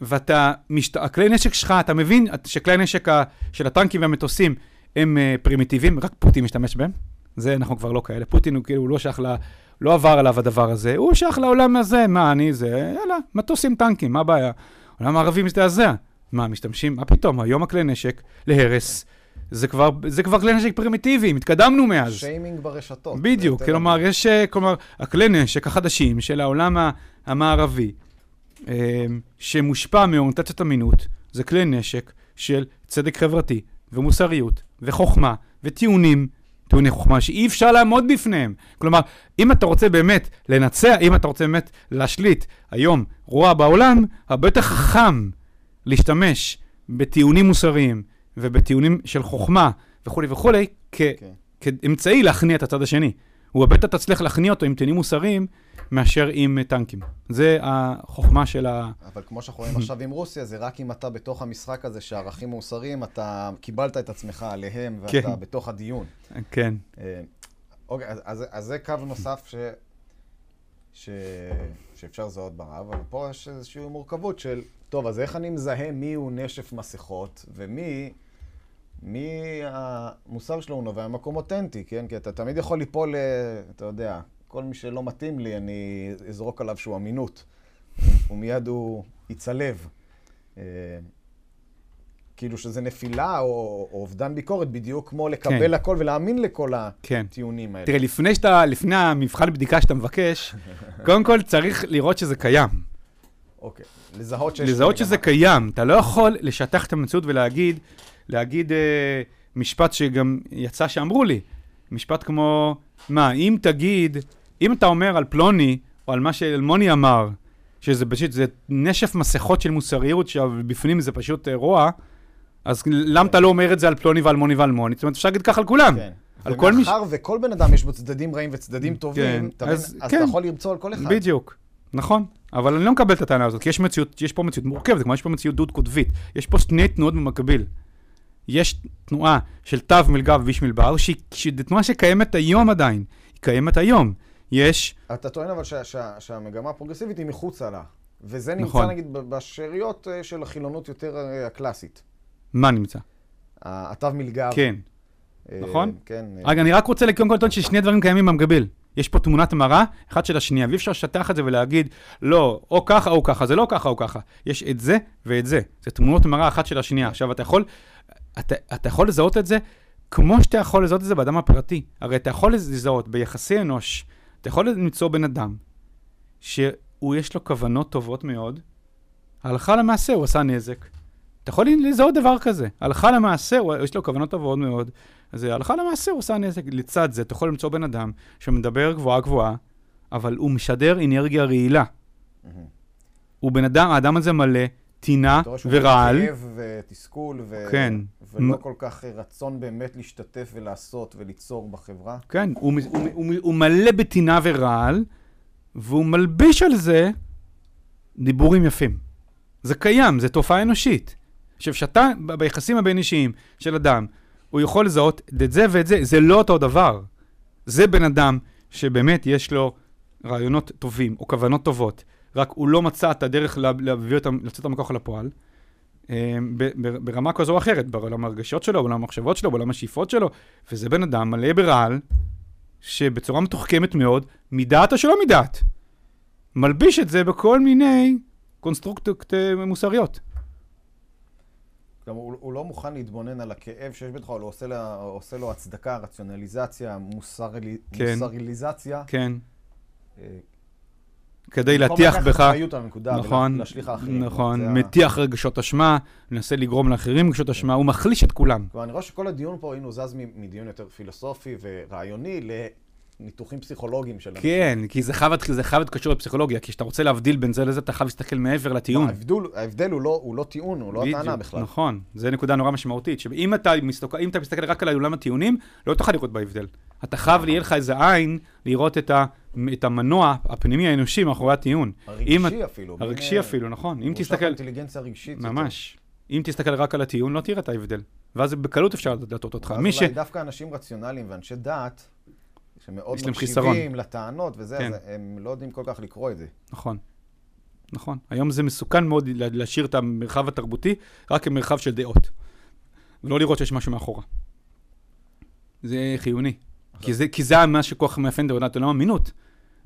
ואתה, משת... הכלי נשק שלך, אתה מבין שכלי נשק של הטנקים והמטוסים הם uh, פרימיטיביים, רק פוטין משתמש בהם. זה, אנחנו כבר לא כאלה. פוטין הוא כאילו, הוא לא שייך ל... לא עבר עליו הדבר הזה, הוא שייך לעולם הזה, מה, אני זה, יאללה, מטוסים, טנקים, מה הבעיה? העולם הערבי מזדעזע. מה, משתמשים? מה פתאום? היום הכלי נשק להרס, זה כבר, זה כבר כלי נשק פרימיטיביים, התקדמנו מאז. שיימינג ברשתות. בדיוק, כלומר, יש, אה, כלומר, הכלי נשק החדשים של העולם המערבי, אה, שמושפע מאוריינטציית אמינות, זה כלי נשק של צדק חברתי ומוסריות וחוכמה וטיעונים, טיעוני חוכמה שאי אפשר לעמוד בפניהם. כלומר, אם אתה רוצה באמת לנצח, אם אתה רוצה באמת להשליט היום רוע בעולם, הרבה יותר חכם להשתמש בטיעונים מוסריים ובטיעונים של חוכמה וכולי וכולי, כ- okay. כן. כאמצעי להכניע את הצד השני. הוא הרבה יותר תצליח להכניע אותו עם טיעונים מוסריים מאשר עם טנקים. זה החוכמה של ה... אבל כמו שאנחנו רואים עכשיו עם רוסיה, זה רק אם אתה בתוך המשחק הזה שערכים מוסריים, אתה קיבלת את עצמך עליהם ואתה כן. בתוך הדיון. כן. אה, אוקיי, אז, אז, אז זה קו נוסף ש... ש... שאפשר לזהות ברב, אבל פה יש איזושהי מורכבות של, טוב, אז איך אני מזהה מי הוא נשף מסכות ומי... מי המוסר שלו הוא נובע ממקום אותנטי, כן? כי אתה תמיד יכול ליפול, אתה יודע, כל מי שלא מתאים לי, אני אזרוק עליו שהוא אמינות. ומיד הוא יצלב. אה, כאילו שזה נפילה או, או אובדן ביקורת, בדיוק כמו לקבל כן. הכל ולהאמין לכל כן. הטיעונים האלה. תראה, לפני, שאתה, לפני המבחן בדיקה שאתה מבקש, קודם כל צריך לראות שזה קיים. אוקיי, לזהות שיש... לזהות שזה קיים. אתה לא יכול לשטח את המציאות ולהגיד, להגיד אה, משפט שגם יצא שאמרו לי, משפט כמו, מה, אם תגיד, אם אתה אומר על פלוני, או על מה שאלמוני אמר, שזה פשוט, זה נשף מסכות של מוסריות, שבפנים זה פשוט אה, רוע, אז למה אתה לא אומר את זה על פלוני ואלמוני ואלמוני? זאת אומרת, אפשר להגיד ככה על כולם. כן. על כל מי... ומאחר וכל בן אדם יש בו צדדים רעים וצדדים טובים, כן. אז, אז כן. אתה יכול לרצוא על כל אחד. בדיוק, נכון. אבל אני לא מקבל את הטענה הזאת, כי יש, מציאות, יש פה מציאות מורכבת, כמו יש פה מציאות דוד-קוטבית. יש פה שני תנועות במקביל. יש תנועה של תו מלגב ויש מלבר, שהיא תנועה שקיימת היום עדיין. היא קיימת היום. יש... אתה טוען אבל שה, שה, שהמגמה הפרוגרסיבית היא מחוצה לה. וזה נמצא נכון. נגיד בשאריות אה, של החילונות יותר אה, הקלאסית. מה נמצא? התו מלגב. כן. אה, נכון? כן. רגע, אני רק רוצה לקרוא כל טון ששני דברים קיימים במקביל. יש פה תמונת מראה, אחת של השנייה, ואי אפשר לשטח את זה ולהגיד, לא, או ככה או ככה, זה לא ככה או ככה. יש את זה ואת זה. זה תמונות מראה אחת של השנייה. עכשיו, אתה יכול, אתה, אתה יכול לזהות את זה כמו שאתה יכול לזהות את זה באדם הפרטי. הרי אתה יכול לזהות ביחסי אנוש, אתה יכול למצוא בן אדם שהוא יש לו כוונות טובות מאוד, הלכה למעשה הוא עשה נזק. אתה יכול לזהות דבר כזה. הלכה למעשה, הוא, יש לו כוונות טובות מאוד, אז הלכה למעשה הוא עשה נזק. לצד זה, אתה יכול למצוא בן אדם שמדבר גבוהה גבוהה, אבל הוא משדר אנרגיה רעילה. Mm-hmm. הוא בן אדם, האדם הזה מלא טינה ורעל. כאב ותסכול, ו... כן. ולא כל כך רצון באמת להשתתף ולעשות וליצור בחברה. כן, הוא, הוא, הוא, הוא מלא בטינה ורעל, והוא מלביש על זה דיבורים יפים. זה קיים, זו תופעה אנושית. עכשיו, שאתה, ביחסים הבין-אישיים של אדם, הוא יכול לזהות את זה ואת זה, זה לא אותו דבר. זה בן אדם שבאמת יש לו רעיונות טובים או כוונות טובות, רק הוא לא מצא את הדרך להביא אותם, לצאת המכוח לפועל, אה, ברמה כזו או אחרת, בעולם הרגשות שלו, בעולם המחשבות שלו, בעולם השאיפות שלו, וזה בן אדם מלא ברעל, שבצורה מתוחכמת מאוד, מדעת או שלא מדעת, מלביש את זה בכל מיני קונסטרוקטות אה, מוסריות. גם הוא, הוא לא מוכן להתבונן על הכאב שיש בתוכו, הוא עושה, לה, עושה לו הצדקה, רציונליזציה, מוסרלי, כן. מוסריליזציה. כן. אה, כדי להטיח בך, נכון, נכון, מטיח רגשות אשמה, מנסה לגרום לאחרים רגשות אשמה, הוא מחליש את כולם. אני רואה שכל הדיון פה, הנה הוא זז מדיון יותר פילוסופי ורעיוני ניתוחים פסיכולוגיים של אנשים. כן, כי זה חייב זה להיות קשור לפסיכולוגיה, כי כשאתה רוצה להבדיל בין זה לזה, אתה חייב להסתכל מעבר לטיעון. ההבדל, ההבדל הוא, לא, הוא לא טיעון, הוא לא בדיוק, הטענה בכלל. נכון, זו נקודה נורא משמעותית, שאם אתה, מסתוק, אתה מסתכל רק על עולם הטיעונים, לא תוכל לראות בהבדל. אתה חייב, יהיה לך איזה עין לראות את, ה, את המנוע הפנימי האנושי מאחורי הטיעון. הרגשי אם- אפילו. הרגשי בין, אפילו, נכון. אם תסתכל, אינטליגנציה רגשית. יותר. ממש. אם תסתכל רק על הטיעון, לא תראה את ההבדל. ואז בקלות אפשר להטעות אותך. מי ש... דווקא אנשים רציונליים ואנשי דת, שמאוד. מקשיבים לטענות וזה, כן. אז הם לא יודעים כל כך לקרוא את זה. נכון. נכון. היום זה מסוכן מאוד לה- להשאיר את המרחב התרבותי רק כמרחב של דעות. ולא לראות שיש משהו מאחורה. זה חיוני. כי זה, כי זה מה שכל כך מאפיין את עבודת עולם האמינות.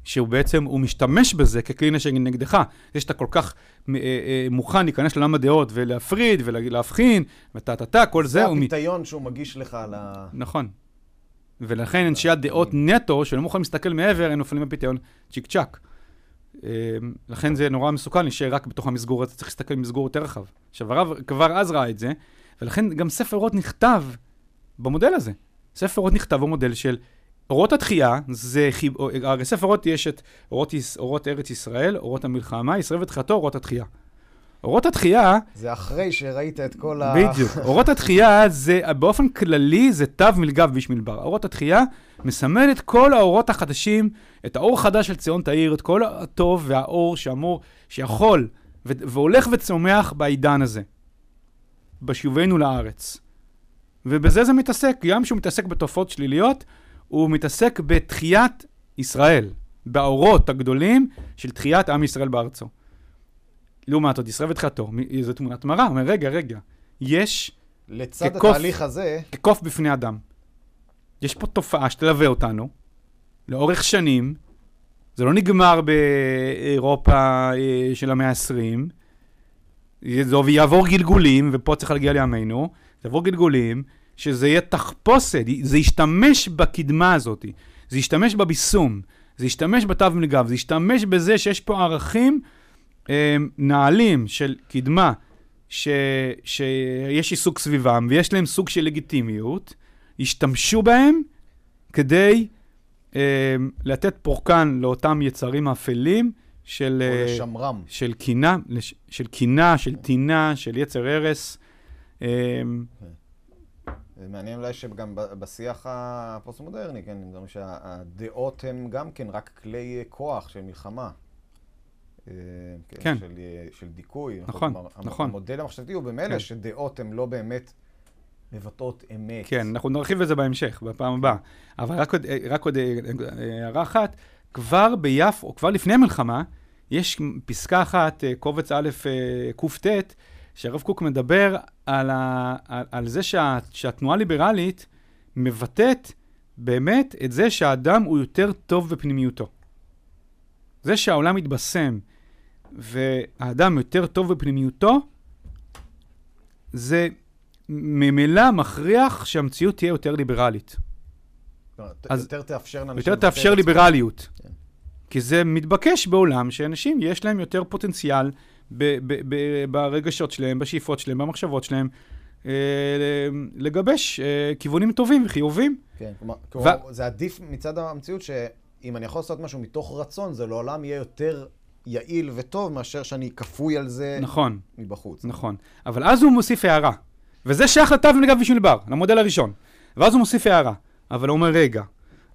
שהוא בעצם, הוא משתמש בזה ככלי נשק נגדך. זה שאתה כל כך אה, אה, מוכן להיכנס לעולם הדעות ולהפריד ולהבחין, וטה-טה-טה, כל זה, זה. מ- הפיתיון שהוא מגיש לך על ה... נכון. ולכן אנשי הדעות נטו, שלא מוכנים להסתכל מעבר, הם נופלים בפיתיון צ'יק צ'אק. אה, לכן זה נורא מסוכן להישאר רק בתוך המסגור הזה, צריך להסתכל במסגור יותר רחב. עכשיו, הרב כבר אז ראה את זה, ולכן גם ספר אורות נכתב במודל הזה. ספר אורות נכתב במודל של אורות התחייה, זה חיב... הרי ספר אורות יש את אורות. אורות ארץ ישראל, אורות המלחמה, ישראל ותחייתו, אורות התחייה. אורות התחייה, זה אחרי שראית את כל ה... בדיוק. אורות התחייה זה, באופן כללי, זה תו מלגב ואיש מדבר. אורות התחייה מסמל את כל האורות החדשים, את האור החדש של ציון תאיר, את כל הטוב והאור שאמור, שיכול, ו- והולך וצומח בעידן הזה, בשובנו לארץ. ובזה זה מתעסק, גם כשהוא מתעסק בתופעות שליליות, הוא מתעסק בתחיית ישראל, באורות הגדולים של תחיית עם ישראל בארצו. לעומת זאת, ישראל ותחייתו, זו תמונת מראה, אומר, רגע, רגע, יש לצד כקוף. התהליך הזה, כקוף בפני אדם. יש פה תופעה שתלווה אותנו לאורך שנים, זה לא נגמר באירופה אה, של המאה ה-20, זה יעבור גלגולים, ופה צריך להגיע לימינו, יעבור גלגולים, שזה יהיה תחפושת, זה ישתמש בקדמה הזאת, זה ישתמש בביסום, זה ישתמש בתו מלגב, זה ישתמש בזה שיש פה ערכים אה, נעלים של קדמה, ש, שיש עיסוק סביבם ויש להם סוג של לגיטימיות, ישתמשו בהם כדי אה, לתת פורקן לאותם יצרים אפלים של, או אה, לשמרם. של קינה, של קינה, של טינה, של יצר הרס. אה, זה מעניין אולי שגם בשיח הפוסט-מודרני, כן, גם שהדעות הן גם כן רק כלי כוח של מלחמה. אה, כן. של, של דיכוי. נכון, כלומר, נכון. המודל המחשבתי הוא במילא כן. שדעות הן לא באמת מבטאות אמת. כן, אנחנו נרחיב את זה בהמשך, בפעם הבאה. אבל רק עוד, רק עוד אה, הערה אחת, כבר ביפו, כבר לפני המלחמה, יש פסקה אחת, אה, קובץ א' אה, קט, שהרב קוק מדבר על, ה, על, על זה שה, שהתנועה הליברלית מבטאת באמת את זה שהאדם הוא יותר טוב בפנימיותו. זה שהעולם מתבשם והאדם יותר טוב בפנימיותו, זה ממילא מכריח שהמציאות תהיה יותר ליברלית. ת- אז- יותר תאפשר לאנשים... יותר תאפשר. ליברליות. כן. כי זה מתבקש בעולם שאנשים, יש להם יותר פוטנציאל ב- ב- ב- ברגשות שלהם, בשאיפות שלהם, במחשבות שלהם, אה, לגבש אה, כיוונים טובים וחיובים. כן, כלומר, כלומר זה עדיף מצד המציאות שאם אני יכול לעשות משהו מתוך רצון, זה לעולם יהיה יותר יעיל וטוב מאשר שאני כפוי על זה נכון, מבחוץ. נכון. אבל אז הוא מוסיף הערה, וזה שייך לתו מלגב בשביל בר, למודל הראשון. ואז הוא מוסיף הערה, אבל הוא אומר, רגע,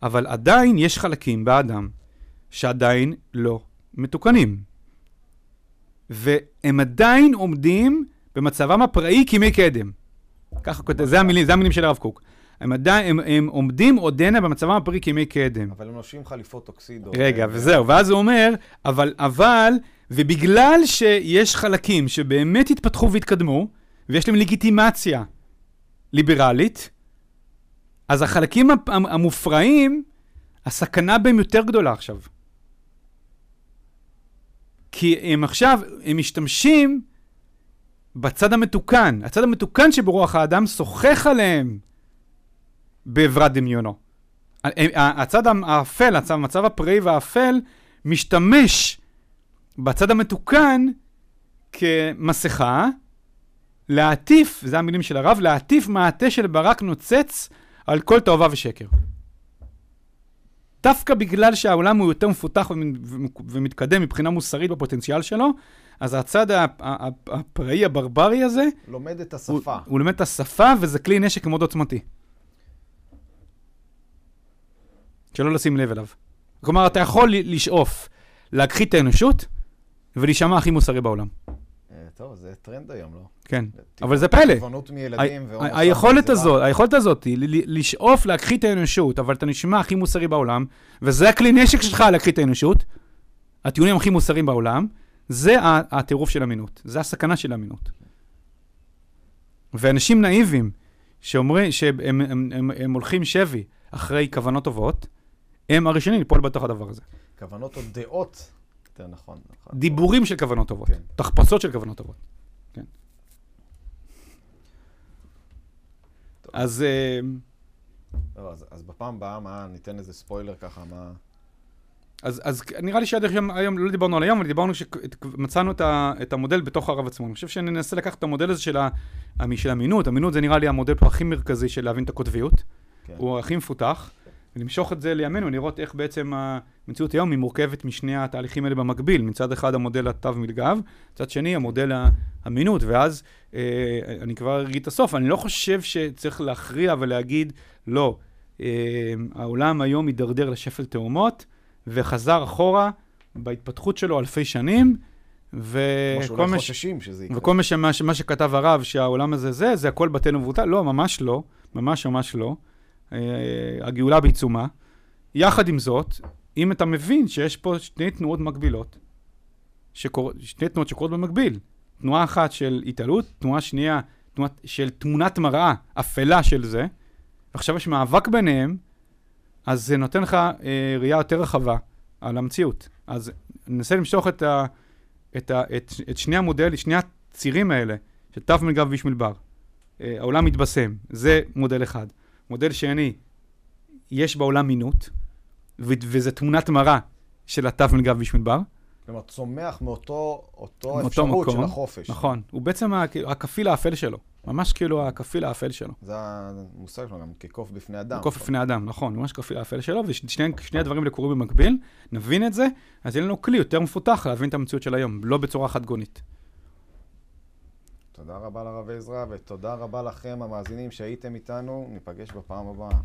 אבל עדיין יש חלקים באדם שעדיין לא מתוקנים. והם עדיין עומדים במצבם הפראי כימי קדם. ככה כותב, זה המילים, זה המילים של הרב קוק. הם עדיין, הם, הם עומדים עודנה במצבם הפראי כימי קדם. אבל הם לובשים חליפות אוקסידו. רגע, ו- וזהו, ואז הוא אומר, אבל, אבל, ובגלל שיש חלקים שבאמת התפתחו והתקדמו, ויש להם לגיטימציה ליברלית, אז החלקים המופרעים, הסכנה בהם יותר גדולה עכשיו. כי הם עכשיו, הם משתמשים בצד המתוקן. הצד המתוקן שברוח האדם שוחח עליהם בעברת דמיונו. הצד האפל, המצב הפראי והאפל, משתמש בצד המתוקן כמסכה, להטיף, זה המילים של הרב, להטיף מעטה של ברק נוצץ על כל תאווה ושקר. דווקא בגלל שהעולם הוא יותר מפותח ומתקדם מבחינה מוסרית בפוטנציאל שלו, אז הצד הפראי הברברי הזה... לומד את השפה. הוא, הוא לומד את השפה, וזה כלי נשק מאוד עוצמתי. שלא לשים לב אליו. כלומר, אתה יכול לשאוף להכחיד את האנושות ולהישמע הכי מוסרי בעולם. טוב, זה טרנד היום, לא? כן, אבל זה פלא. טבעונות מילדים היכולת הזאת, היכולת הזאת, לשאוף להכחיד את האנושות, אבל אתה נשמע הכי מוסרי בעולם, וזה הכלי נשק שלך להכחיד את האנושות, הטיעונים הכי מוסריים בעולם, זה הטירוף של אמינות, זה הסכנה של אמינות. ואנשים נאיבים, שאומרים, שהם הם, הם, הם, הם הולכים שבי אחרי כוונות טובות, הם הראשונים ליפול בתוך הדבר הזה. כוונות או דעות, יותר נכון. נכון. דיבורים של כוונות טובות, כן. תחפשות של כוונות טובות. כן. אז... אה, לא, אז, אז בפעם הבאה, מה, ניתן איזה ספוילר ככה, מה... אז, אז נראה לי שעד היום, היום לא דיברנו על היום, אבל דיברנו שמצאנו את, את המודל בתוך הרב עצמו. אני חושב שננסה לקחת את המודל הזה של, ה, של האמינות. אמינות זה נראה לי המודל פה הכי מרכזי של להבין את הקוטביות. כן. הוא הכי מפותח. ולמשוך את זה לימינו, ולראות איך בעצם המציאות היום היא מורכבת משני התהליכים האלה במקביל. מצד אחד המודל התו מלגב, מצד שני המודל האמינות, ואז אה, אני כבר אגיד את הסוף, אני לא חושב שצריך להכריע ולהגיד, לא, אה, העולם היום הידרדר לשפל תאומות, וחזר אחורה בהתפתחות שלו אלפי שנים, וכל מה, ש... שזה יקרה. וכל מה, שמה, מה שכתב הרב, שהעולם הזה זה, זה הכל בטל ומבוטל, לא, ממש לא, ממש ממש לא. אה, הגאולה בעיצומה. יחד עם זאת, אם אתה מבין שיש פה שני תנועות מקבילות, שקור... שני תנועות שקורות במקביל, תנועה אחת של התעלות, תנועה שנייה תנועה של תמונת מראה אפלה של זה, ועכשיו יש מאבק ביניהם, אז זה נותן לך אה, ראייה יותר רחבה על המציאות. אז ננסה למשוך את, ה, את, ה, את, את שני המודל, שני הצירים האלה, של תו מלגב ואיש מדבר. אה, העולם מתבשם, זה מודל אחד. מודל שני, יש בעולם מינות, ו- וזה תמונת מראה של התו מלגב ואיש מדבר. כלומר, צומח מאותו אותו אפשרות מקום, של החופש. נכון, הוא בעצם הכפיל האפל שלו. ממש כאילו הכפיל האפל שלו. זה המושג שלו גם, כקוף בפני אדם. קוף בפני אדם, נכון, ממש כפיל האפל שלו, ושני הדברים האלה קורים במקביל, נבין את זה, אז יהיה לנו כלי יותר מפותח להבין את המציאות של היום, לא בצורה חד גונית. תודה רבה לרב עזרא, ותודה רבה לכם, המאזינים שהייתם איתנו. ניפגש בפעם הבאה.